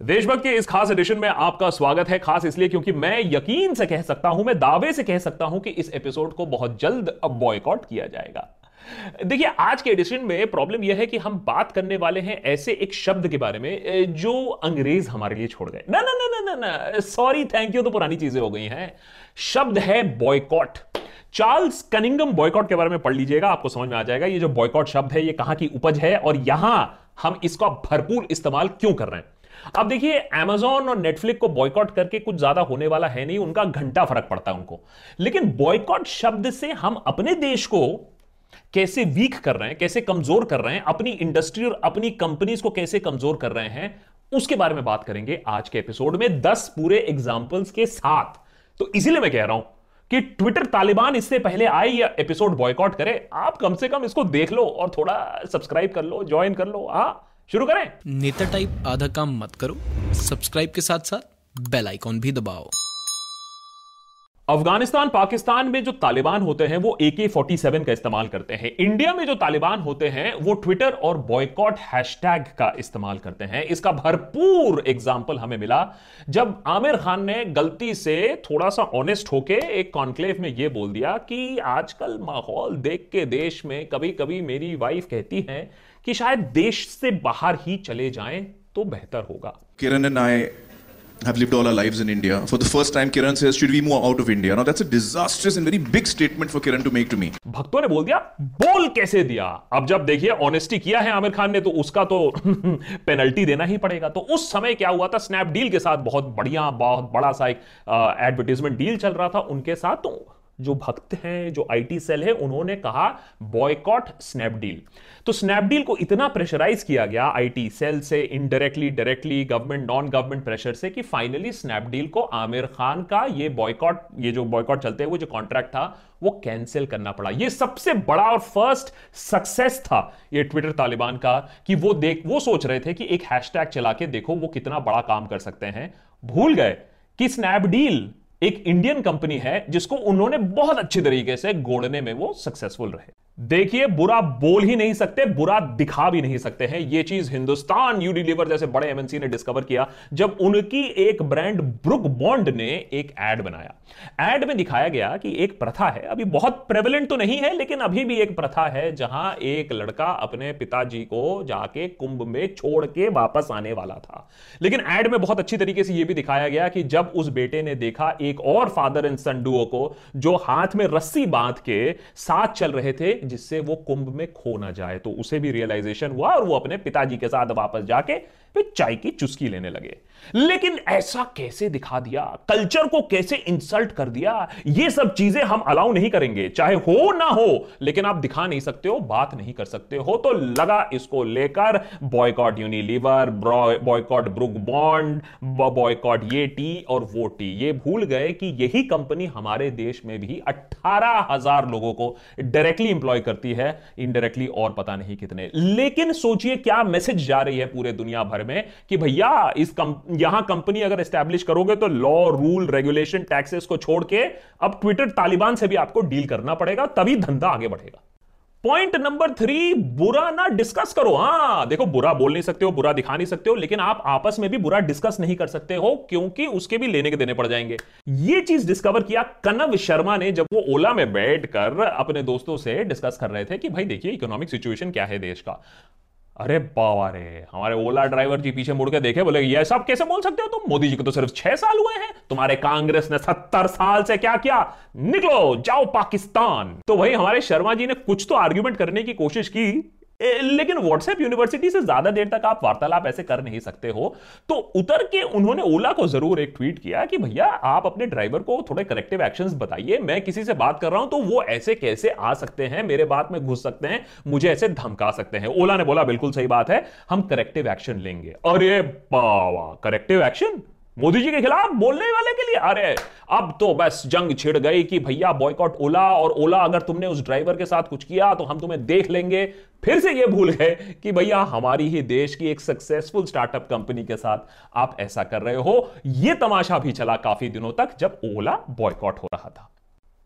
देशभक्त के इस खास एडिशन में आपका स्वागत है, खास इसलिए क्योंकि मैं यकीन से कह सकता हूँ, मैं दावे से कह सकता हूँ कि इस एपिसोड को बहुत जल्द अब बॉयकॉट किया जाएगा। देखिए, आज के एडिशन में प्रॉब्लम यह है कि हम बात करने वाले हैं ऐसे एक शब्द के बारे में जो अंग्रेज़ हमारे लिए छोड़ गए। ना ना ना ना ना ना सॉरी थैंक यू तो पुरानी चीज़ें हो गई हैं। शब्द है बॉयकॉट चार्ल्स कनिंगम बॉयकॉट के बारे में पढ़ लीजिएगा, आपको समझ में आ जाएगा, ये जो बॉयकॉट शब्द है, ये कहाँ की उपज है, और यहाँ हम इसका भरपूर इस्तेमाल क्यों कर रहे हैं? अब देखिए, Amazon और नेटफ्लिक्स को बॉयकॉट करके कुछ ज़्यादा होने वाला है नहीं, उनका घंटा फ़र्क पड़ता है उनको। लेकिन बॉयकॉट शब्द से हम अपने देश को कैसे वीक कर रहे हैं, कैसे कमज़ोर कर रहे हैं, अपनी इंडस्ट्री और अपनी कंपनीज़ को कैसे कमज़ोर कर रहे हैं, उसके बारे में बात करेंगे आज के एपिसोड में दस पूरे एग्जाम्पल्स के साथ। तो इसीलिए मैं कह रहा हूँ कि ट्विटर तालिबान इससे पहले आए या एपिसोड बॉयकॉट करे, आप कम से कम इसको देख लो और थोड़ा सब्सक्राइब कर लो ज्वाइन कर लो। हाँ शुरू करें। नेता टाइप आधा काम मत करो। सब्सक्राइब के साथ साथ बेल आइकॉन भी दबाओ। अफ़गानिस्तान, पाकिस्तान में जो तालिबान होते हैं, वो ए के फोर्टी सेवन का इस्तेमाल करते हैं। इंडिया में जो तालिबान होते हैं, वो ट्विटर और बॉयकॉट हैशटैग का इस्तेमाल करते हैं। इसका भरपूर एग्ज़ाम्पल हमें मिला, जब आमिर खान ने गलती से थोड़ा सा ऑनेस्ट होके एक कॉन्क्लेव में ये बोल दिया कि आजकल माहौल देख के देश में कभी कभी मेरी वाइफ कहती है कि शायद देश से बाहर ही चले जाएँ तो बेहतर होगा। Kiran and I have lived all our lives in India. For the first time, Kiran says, "Should we move out of India?" Now that's a disastrous and very big statement for Kiran to make to me. भक्तों ने बोल दिया बोल कैसे दिया अब जब देखिए ऑनेस्टी किया है आमिर खान ने तो उसका तो पेनल्टी देना ही पड़ेगा तो उस समय क्या हुआ था स्नैपडील के साथ बहुत बढ़िया बहुत बड़ा सा एक एडवर्टीजमेंट डील चल रहा था उनके साथ तो जो भक्त हैं, जो आईटी सेल है, उन्होंने कहा बॉयकॉट स्नैपडील तो स्नैपडील को इतना प्रेशराइज किया गया आईटी सेल से indirectly directly government non government pressure से, कि फाइनली स्नैपडील को आमिर खान का ये बॉयकॉट ये जो बॉयकॉट चलते हुए जो कॉन्ट्रैक्ट था, वो कैंसिल करना पड़ा. ये सबसे बड़ा और फ़र्स्ट सक्सेस था ये ट्विटर तालिबान का, कि वो देख, वो सोच रहे थे कि एक हैशटैग चला के देखो वो कितना बड़ा काम कर सकते हैं. भूल गए कि स्नैपडील एक इंडियन कंपनी है जिसको उन्होंने बहुत अच्छे तरीके से गोड़ने में वो सक्सेसफुल रहे। देखिए, बुरा बोल ही नहीं सकते, बुरा दिखा भी नहीं सकते हैं। यह चीज़ हिंदुस्तान यूनिलीवर जैसे बड़े एमएनसी ने डिस्कवर किया, जब उनकी एक ब्रांड ब्रुक बॉन्ड ने एक एड बनाया। एड में दिखाया गया कि एक प्रथा है। अभी बहुत प्रेवलेंट तो नहीं है, लेकिन अभी भी एक प्रथा है जहाँ एक लड़का अपने पिताजी को जाके कुंभ में छोड़ के वापस आने वाला था। लेकिन एड में बहुत अच्छी तरीके से यह भी दिखाया गया कि जब उस बेटे ने देखा एक और फादर एंड सन डुओ को, जो हाथ में रस्सी बाँध के साथ चल रहे थे जिससे वो कुंभ में खो ना जाए। तो उसे भी रियलाइजेशन हुआ और वो अपने पिताजी के साथ वापस जाके फिर चाय की चुस्की लेने लगे। लेकिन ऐसा कैसे दिखा दिया? कल्चर को कैसे इंसल्ट कर दिया? ये सब चीज़ें हम अलाउ नहीं करेंगे चाहे हो ना हो लेकिन आप दिखा नहीं सकते हो बात नहीं कर सकते हो तो लगा इसको लेकर boycott Unilever boycott Brooke Bond boycott ये टी और वो टी। ये भूल गए कि यही कंपनी हमारे देश में भी अट्ठारह हज़ार लोगों को डायरेक्टली इंप्लॉय करती है इनडायरेक्टली और पता नहीं कितने। लेकिन सोचिए क्या मैसेज जा रही है पूरे दुनिया भर में कि भैया इस कम, यहाँ कंपनी अगर एस्टैब्लिश करोगे तो लॉ रूल रेगुलेशन टैक्सेस को छोड़ के अब ट्विटर तालिबान से भी आपको डील करना पड़ेगा, तभी धंधा आगे बढ़ेगा। पॉइंट नंबर थ्री बुरा ना डिस्कस करो। हाँ, देखो, बुरा बोल नहीं सकते हो, बुरा दिखा नहीं सकते हो, लेकिन आप आपस में भी बुरा डिस्कस नहीं कर सकते हो, क्योंकि उसके भी लेने के देने पड़ जाएँगे। ये चीज़ डिस्कवर किया कनव शर्मा ने जब वो ओला में बैठकर अपने दोस्तों से डिस्कस कर रहे थे कि भाई देखिए इकोनॉमिक सिचुएशन क्या है देश का। अरे बाबा रे, हमारे ओला ड्राइवर जी पीछे मुड़ के देखे, बोले, ये सब कैसे बोल सकते हो तुम? मोदी जी को तो सिर्फ़ छह साल हुए हैं। तुम्हारे कांग्रेस ने सत्तर साल से क्या किया? निकलो, जाओ पाकिस्तान। तो वही हमारे शर्मा जी ने कुछ तो आर्ग्यूमेंट करने की कोशिश की। लेकिन व्हाट्सएप यूनिवर्सिटी से ज़्यादा देर तक आप वार्तालाप ऐसे कर नहीं सकते हो। तो उतर के उन्होंने ओला को ज़रूर एक ट्वीट किया कि भैया, आप अपने ड्राइवर को थोड़े करेक्टिव एक्शन बताइए, मैं किसी से बात कर रहा हूँ तो वो ऐसे कैसे आ सकते हैं, मेरे बात में घुस सकते हैं, मुझे ऐसे धमका सकते हैं। ओला ने बोला, बिल्कुल सही बात है, हम करेक्टिव एक्शन लेंगे। अरे बाबा करेक्टिव एक्शन मोदी जी के खिलाफ बोलने वाले के लिए अरे अब तो बस जंग छिड़ गई कि भैया बॉयकॉट ओला और ओला अगर तुमने उस ड्राइवर के साथ कुछ किया तो हम तुम्हें देख लेंगे। फिर से ये भूल गए कि भैया हमारी ही देश की एक सक्सेसफुल स्टार्टअप कंपनी के साथ आप ऐसा कर रहे हो। यह तमाशा भी चला काफ़ी दिनों तक जब ओला बॉयकॉट हो रहा था।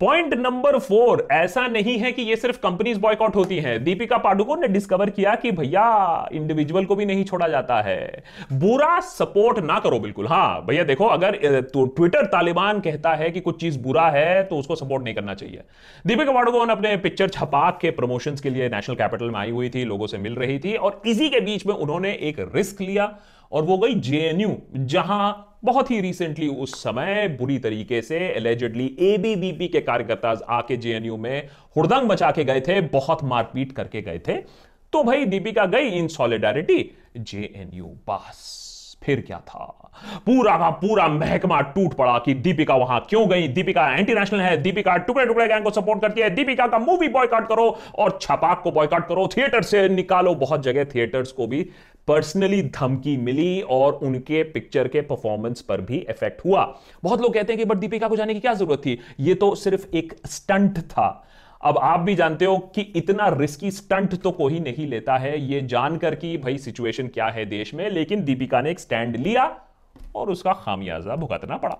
पॉइंट नंबर फोर ऐसा नहीं है कि ये सिर्फ़ कंपनीज़ बॉयकॉट होती हैं। दीपिका पाडुकोन ने डिस्कवर किया कि भैया इंडिविजुअल को भी नहीं छोड़ा जाता है। बुरा सपोर्ट ना करो बिल्कुल। हाँ, भैया देखो, अगर तो ट्विटर तालिबान कहता है कि कुछ चीज़ बुरा है तो उसको सपोर्ट नहीं करना चाहिए। दीपिका पाडुकोन अपने पिक्चर छपा के प्रमोशन के लिए नेशनल कैपिटल में आई हुई थी, लोगों से मिल रही थी और इसी के बीच में उन्होंने एक रिस्क लिया। और वो गई जेएनयू, जहाँ बहुत ही रिसेंटली उस समय बुरी तरीके से एलिजेडली एबीवीपी के कार्यकर्ता आके जेएनयू में हुड़दंग मचा के गए थे, बहुत मारपीट करके गए थे। तो भाई दीपिका गई इन सॉलिडारिटी जेएनयू, बस। फिर क्या था? पूरा का पूरा महकमा टूट पड़ा कि दीपिका वहाँ क्यों गई? दीपिका एंटी नेशनल है, दीपिका टुकड़े टुकड़े गैंग को सपोर्ट करती है। दीपिका का मूवी बॉयकॉट करो और छपाक को बॉयकॉट करो। थिएटर से निकालो, बहुत जगह थिएटर्स को भी पर्सनली धमकी मिली और उनके पिक्चर के परफॉर्मेंस पर भी इफ़ेक्ट हुआ। बहुत लोग कहते हैं कि, बट दीपिका को जाने की क्या ज़रूरत थी? ये तो सिर्फ़ एक स्टंट था। अब आप भी जानते हो कि इतना रिस्की स्टंट तो कोई नहीं लेता है। ये जानकर कि भाई सिचुएशन क्या है देश में, लेकिन दीपिका ने एक स्टैंड लिया और उसका खामियाजा भुगतना पड़ा।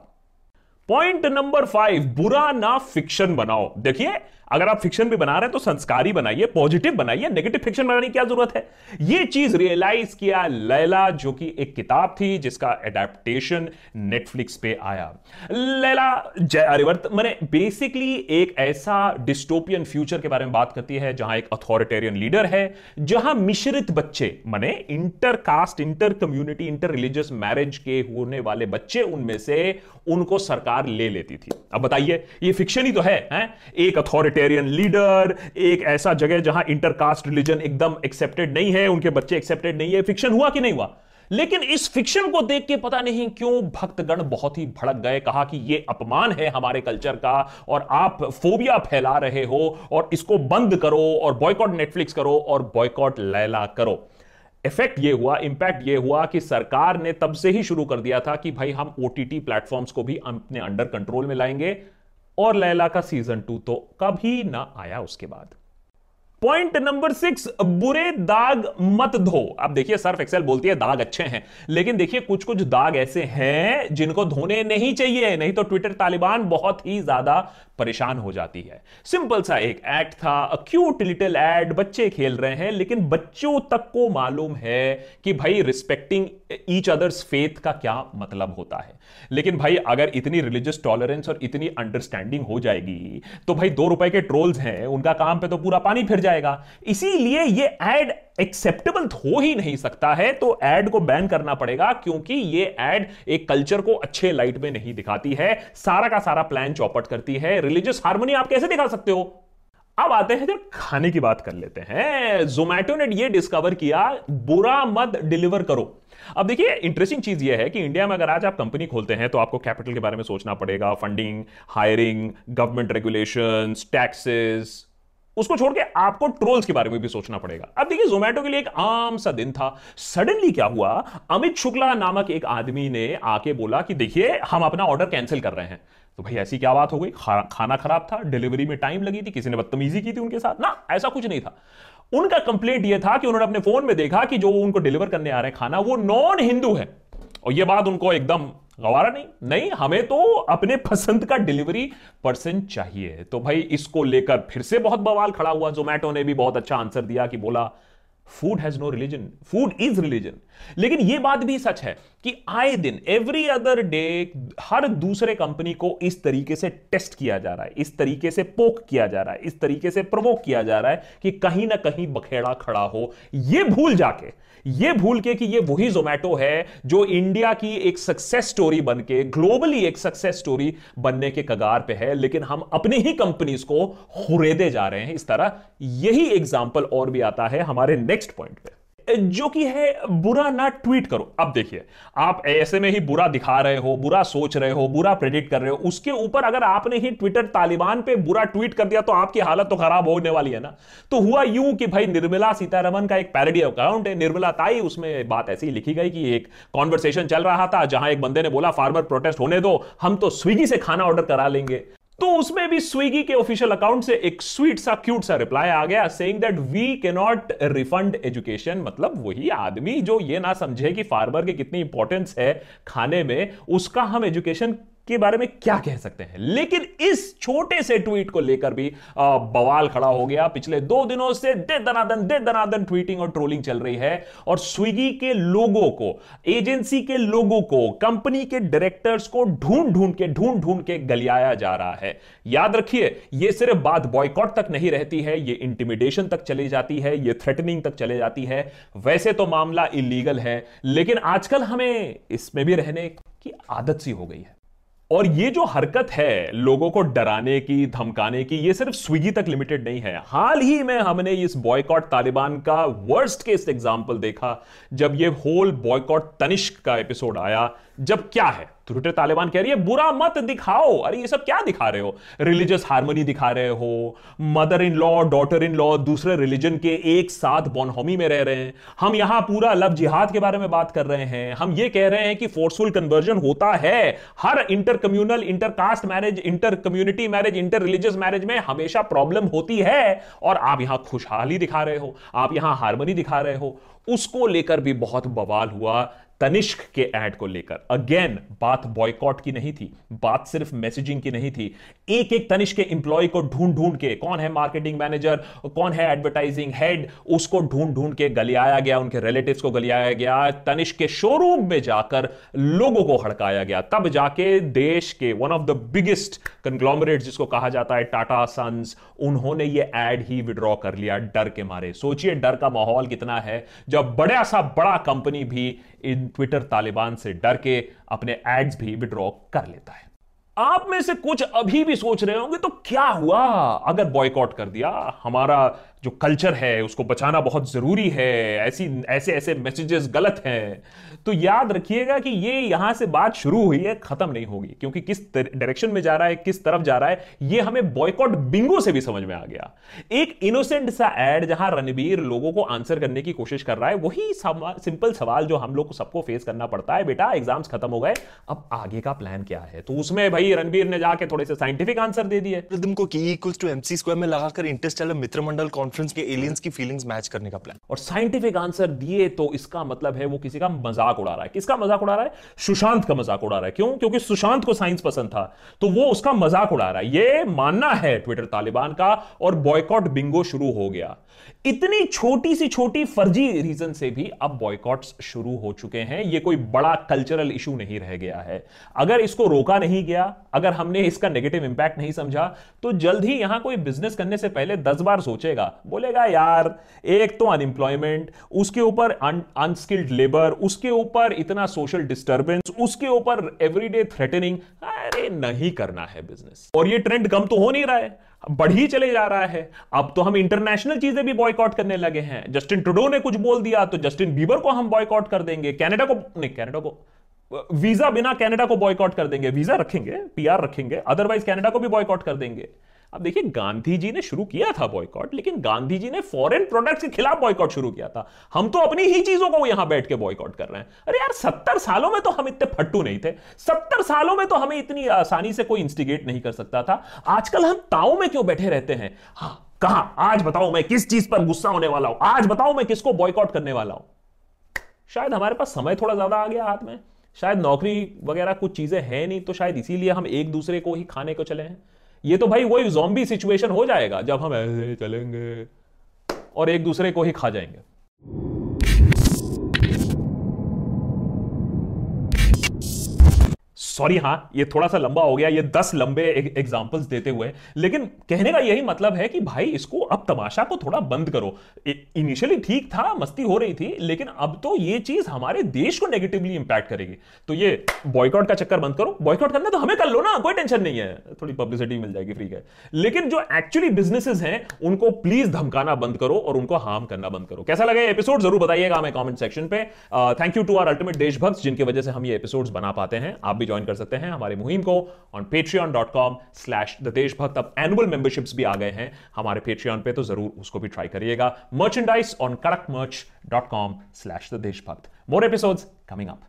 पॉइंट नंबर फाइव बुरा ना फिक्शन बनाओ। देखिए, अगर आप फिक्शन भी बना रहे हैं तो संस्कारी बनाइए पॉजिटिव बनाइए नेगेटिव फिक्शन बनाने की क्या ज़रूरत है? यह चीज़ रियलाइज़ किया लैला, जो कि एक किताब थी जिसका एडेप्टेशन नेटफ्लिक्स पे आया। लैला जयवर्त मैंने बेसिकली एक ऐसा डिस्टोपियन फ्यूचर के बारे में बात करती है, जहाँ एक अथॉरिटेरियन लीडर है, जहाँ मिश्रित बच्चे, मैंने inter caste inter community inter religious marriage के होने वाले बच्चे, उनमें से उनको सरकार ले लेती थी। अब बताइए ये फिक्शन ही तो है, है? एक अथॉरिटेरियन लीडर एक ऐसा जगह जहाँ इंटरकास्ट रिलीजन एकदम एक्सेप्टेड नहीं है उनके बच्चे एक्सेप्टेड नहीं है। फिक्शन हुआ कि नहीं हुआ? लेकिन इस फिक्शन को देख के पता नहीं क्यों भक्तगण बहुत ही भड़क गए कहा कि यह अपमान है हमारे कल्चर का और आप फोबिया फैला रहे हो और इसको बंद करो और बॉयकॉट नेटफ्लिक्स करो और बॉयकॉट लैला करो। इफ़ेक्ट ये हुआ इंपैक्ट ये हुआ कि सरकार ने तब से ही शुरू कर दिया था कि भाई हम ओ टी प्लेटफॉर्म्स को भी अपने अंडर कंट्रोल में लाएँगे। और लैला का सीज़न टू तो कभी ना आया उसके बाद। पॉइंट नंबर सिक्स बुरे दाग मत धो। अब देखिए, सर्फ एक्सेल बोलती है, दाग अच्छे हैं। लेकिन देखिए कुछ कुछ दाग ऐसे हैं, जिनको धोने नहीं चाहिए। नहीं तो ट्विटर तालिबान बहुत ही ज़्यादा परेशान हो जाती है। सिंपल सा एक एक्ट था क्यूट लिटिल एड बच्चे खेल रहे हैं, लेकिन बच्चों तक को मालूम है कि भाई रिस्पेक्टिंग ईच अदर्स फेथ का क्या मतलब होता है? लेकिन भाई, अगर इतनी रिलीजियस टॉलरेंस और इतनी अंडरस्टैंडिंग हो जाएगी तो भाई दो रुपए के ट्रोल्स हैं, उनका काम पे तो पूरा पानी फिर जाएगा। इसीलिए ये एड एक्सेप्टेबल हो ही नहीं सकता है तो एड को बैन करना पड़ेगा, क्योंकि ये एड एक कल्चर को अच्छे लाइट में नहीं दिखाती है। सारा का सारा प्लान चौपट करती है। रिलीजियस हार्मोनी आप कैसे दिखा सकते हो? अब आते हैं जब खाने की बात कर लेते हैं। जोमैटो ने ये डिस्कवर किया, बुरा मत डिलीवर करो। अब देखिए इंटरेस्टिंग चीज़ यह है कि इंडिया में अगर आज आप कंपनी खोलते हैं तो आपको कैपिटल के बारे में सोचना पड़ेगा। Funding hiring government regulations taxes उसको छोड़ के आपको ट्रोल्स के बारे में भी सोचना पड़ेगा। अब देखिए जोमेटो के लिए एक आम सा दिन था। सडनली क्या हुआ? अमित शुक्ला नामक एक आदमी ने आके बोला कि देखिए हम अपना ऑर्डर कैंसिल कर रहे हैं। तो भाई ऐसी क्या बात हो गई? खा, खाना खराब था डिलीवरी में टाइम लगी थी किसी ने बदतमीजी की थी उनके साथ। ना ऐसा कुछ नहीं था। उनका कंप्लेंट यह था कि उन्होंने अपने फ़ोन में देखा कि जो उनको डिलीवर करने आ रहे हैं खाना वो नॉन हिंदू है। और यह बात उनको एकदम गवारा नहीं। नहीं, हमें तो अपने पसंद का डिलीवरी पर्सन चाहिए। तो भाई इसको लेकर फिर से बहुत बवाल खड़ा हुआ। जोमैटो ने भी बहुत अच्छा आंसर दिया कि बोला food has no religion food is religion लेकिन यह बात भी सच है कि आए दिन एवरी अदर डे हर दूसरे कंपनी को इस तरीके से टेस्ट किया जा रहा है, इस तरीके से पोक किया जा रहा है, इस तरीके से प्रवोक किया जा रहा है कि कहीं ना कहीं बखेड़ा खड़ा हो। यह भूल जाके, ये भूल के कि ये वही जोमैटो है जो इंडिया की एक सक्सेस स्टोरी बन के ग्लोबली एक सक्सेस स्टोरी बनने के कगार पे है, लेकिन हम अपनी ही कंपनीज़ को खुरेदे जा रहे हैं। इस तरह यही एग्ज़ाम्पल और भी आता है हमारे नेक्स्ट पॉइंट पे। जो कि है बुरा ना ट्वीट करो। अब देखिए, आप ऐसे में ही बुरा दिखा रहे हो, बुरा सोच रहे हो, बुरा प्रेडिक्ट कर रहे हो, उसके ऊपर अगर आपने ही ट्विटर तालिबान पे बुरा ट्वीट कर दिया तो आपकी हालत तो खराब होने वाली है ना। तो हुआ यूँ कि भाई निर्मला सीतारमन का एक पैरडी अकाउंट है, निर्मला ताई, उसमें बात ऐसी लिखी गई कि एक कॉन्वर्सेशन चल रहा था, जहाँ एक बंदे ने बोला फार्मर प्रोटेस्ट होने दो, हम तो स्विगी से खाना ऑर्डर करा लेंगे। तो उसमें भी स्विगी के ऑफिशियल अकाउंट से एक स्वीट सा क्यूट सा रिप्लाई आ गया saying that we can not refund education मतलब वही आदमी जो ये ना समझे कि फार्मर की कितनी इंपॉर्टेंस है खाने में, उसका हम एजुकेशन के बारे में क्या कह सकते हैं? लेकिन इस छोटे से ट्वीट को लेकर भी बवाल खड़ा हो गया। पिछले दो दिनों से दे दनादन दे दनादन ट्वीटिंग और ट्रोलिंग चल रही है। और स्विगी के लोगों को एजेंसी के लोगों को कंपनी के डायरेक्टर्स को ढूंढ ढूंढ के, ढूंढ ढूंढ के गलियाया जा रहा है। याद रखिए यह सिर्फ़ बात बॉयकॉट तक नहीं रहती है यह इंटिमिडेशन तक चली जाती है यह थ्रेटनिंग तक चले जाती है। वैसे तो मामला इलीगल है, लेकिन आजकल हमें इसमें भी रहने की आदत सी हो गई है। और ये जो हरकत है लोगों को डराने की, धमकाने की, ये सिर्फ़ स्विगी तक लिमिटेड नहीं है। हाल ही में हमने इस बॉयकॉट तालिबान का वर्स्ट केस एग्ज़ाम्पल देखा, जब ये होल बॉयकॉट तनिष्क का एपिसोड आया। जब क्या है? ट्विटर तालिबान कह रही है, बुरा मत दिखाओ। अरे, ये सब क्या दिखा रहे हो? रिलीजियस हारमोनी दिखा रहे हो mother in law daughter in law दूसरे रिलीजन के एक साथ बॉनहोमी में रह रहे हैं। हम यहाँ पूरा लव जिहाद के बारे में बात कर रहे हैं। हम ये कह रहे हैं कि फोर्सफुल कन्वर्जन होता है। हर inter communal inter caste marriage inter community marriage inter religious marriage में हमेशा प्रॉब्लम होती है और आप यहाँ खुशहाली दिखा रहे हो, आप यहाँ हारमोनी दिखा रहे हो। उसको लेकर भी बहुत बवाल हुआ। तनिष्क के ऐड को लेकर। अगेन बात बॉयकॉट की नहीं थी, बात सिर्फ़ मैसेजिंग की नहीं थी। एक एक तनिष्क के इंप्लॉय को ढूंढ ढूंढ के, कौन है मार्केटिंग मैनेजर कौन है एडवर्टाइजिंग हेड उसको ढूंढ ढूंढ के गलियाया गया, उनके रिलेटिव्स को गलियाया गया। तनिष्क के शोरूम में जाकर लोगों को हड़काया गया। तब जाके देश के one of the biggest conglomerate जिसको कहा जाता है टाटा सन्स उन्होंने ये एड ही विड्रॉ कर लिया, डर के मारे। सोचिए, डर का माहौल कितना है, जब बड़ा सा बड़ा कंपनी भी इन ट्विटर तालिबान से डर के अपने एड्स भी विड्रॉ कर लेता है। आप में से कुछ अभी भी सोच रहे होंगे तो क्या हुआ? अगर बॉयकॉट कर दिया, हमारा जो कल्चर है, उसको बचाना बहुत ज़रूरी है, ऐसी, ऐसे ऐसे मैसेजेस गलत हैं। तो याद रखिएगा कि ये यहाँ से बात शुरू हुई है, खत्म नहीं होगी, क्योंकि किस डायरेक्शन में जा रहा है, किस तरफ़ जा रहा है, ये हमें बॉयकॉट बिंगो से भी समझ में आ गया। एक इनोसेंट सा एड जहाँ रणबीर लोगों को आंसर करने की कोशिश कर रहा है, वही सिंपल सवाल जो हम लोग को सबको फेस करना पड़ता है, बेटा एग्ज़ाम्स खत्म हो गए, अब आगे का प्लान क्या है? तो उसमें भाई रणबीर ने जाके थोड़े से साइंटिफिक आंसर दे दिए। को की इक्वल्स टू मित्रमंडल कॉन्फ्रेंस के एलियंस की फीलिंग्स मैच करने का प्लान और साइंटिफिक आंसर दिए तो इसका मतलब है वो किसी का मज़ाक उड़ा रहा है. किसका मज़ाक उड़ा रहा है? सुशांत का मज़ाक उड़ा रहा है. क्यों? क्योंकि सुशांत को साइंस पसंद था. तो वो उसका मज़ाक उड़ा रहा है. ये मानना है ट्विटर तालिबान का और बॉयकॉट बिंगो शुरू हो गया. इतनी छोटी सी छोटी फर्जी रीजन से भी अब बॉयकॉट्स शुरू हो चुके हैं. ये कोई बड़ा कल्चरल इशू नहीं रह गया है. अगर इसको रोका नहीं गया, अगर हमने इसका नेगेटिव इंपैक्ट नहीं समझा तो जल्द ही यहाँ कोई बिज़नेस करने से पहले दस बार सोचेगा बोलेगा, यार, एक तो अनएम्प्लॉयमेंट उसके ऊपर अनस्किल्ड लेबर उसके ऊपर इतना सोशल डिस्टर्बेंस उसके ऊपर एवरीडे थ्रेटनिंग अरे, नहीं करना है बिज़नेस और ये ट्रेंड कम तो हो नहीं रहा है, बढ़ ही चले जा रहा है। अब तो हम इंटरनेशनल चीज़ें भी बॉयकॉट करने लगे हैं। जस्टिन टूडो ने कुछ बोल दिया तो जस्टिन बीबर को हम बॉयकॉट कर देंगे। कैनेडा को, नहीं कैनेडा को, वीज़ा बिना कनाडा को बॉयकॉट कर देंगे। वीज़ा रखेंगे पीआर रखेंगे अदरवाइज़ कनाडा को भी बॉयकॉट कर देंगे। अब देखिए, गांधी जी ने शुरू किया था बॉयकॉट लेकिन गांधी जी ने फॉरेन प्रोडक्ट्स के खिलाफ बॉयकॉट शुरू किया था। हम तो अपनी ही चीज़ों को यहाँ बैठ के बॉयकॉट कर रहे हैं। अरे यार, सत्तर सालों में तो हम इतने फट्टू नहीं थे। सत्तर सालों में तो हमें इतनी आसानी से कोई इंस्टिगेट नहीं कर सकता था। आजकल हम ताओ में क्यों बैठे रहते हैं? हाँ कहा? आज बताओ मैं किस चीज़ पर गुस्सा होने वाला हूँ? आज बताओ मैं किसको बॉयकॉट करने वाला हूँ? शायद हमारे पास समय थोड़ा ज़्यादा आ गया हाथ में। शायद नौकरी वगैरह कुछ चीज़ें हैं नहीं तो शायद इसीलिए हम एक दूसरे को ही खाने को चले हैं। ये तो भाई वही जॉम्बी सिचुएशन हो जाएगा जब हम ऐसे चलेंगे और एक दूसरे को ही खा जाएँगे। सॉरी हाँ ये थोड़ा सा लंबा हो गया, ये दस लंबे एग्जाम्पल्स देते हुए। लेकिन कहने का यही मतलब है कि भाई, इसको अब तमाशा को थोड़ा बंद करो। इनिशियली ठीक था, मस्ती हो रही थी, लेकिन अब तो ये चीज़ हमारे देश को नेगेटिवली इंपैक्ट करेगी। तो ये बॉयकॉट का चक्कर बंद करो। बॉयकॉट करना तो हमें कर लो ना, कोई टेंशन नहीं है। थोड़ी पब्लिसिटी मिल जाएगी फ्री का लेकिन जो एक्चुअली बिजनेसेस हैं, उनको प्लीज़ धमकाना बंद करो और उनको हार्म करना बंद करो। कैसा लगे एपिसोड ज़रूर बताइएगा हमें कॉमेंट सेक्शन पे। Thank you to our ultimate देशभक्त जिनकी वजह से हम ये एपिसोड बना पाते हैं। आप भी ज्वाइन ज्वाइन कर सकते हैं हमारी मुहिम को। On Patreon dot com slash the Deshbhakt अब एनुअल मेंबरशिप्स भी आ गए हैं। हमारे पेट्रियन पे तो ज़रूर उसको भी ट्राई करिएगा। मर्चेंडाइज ऑन कड़क merch dot com slash the देशभक्त मोर एपिसोड कमिंग अप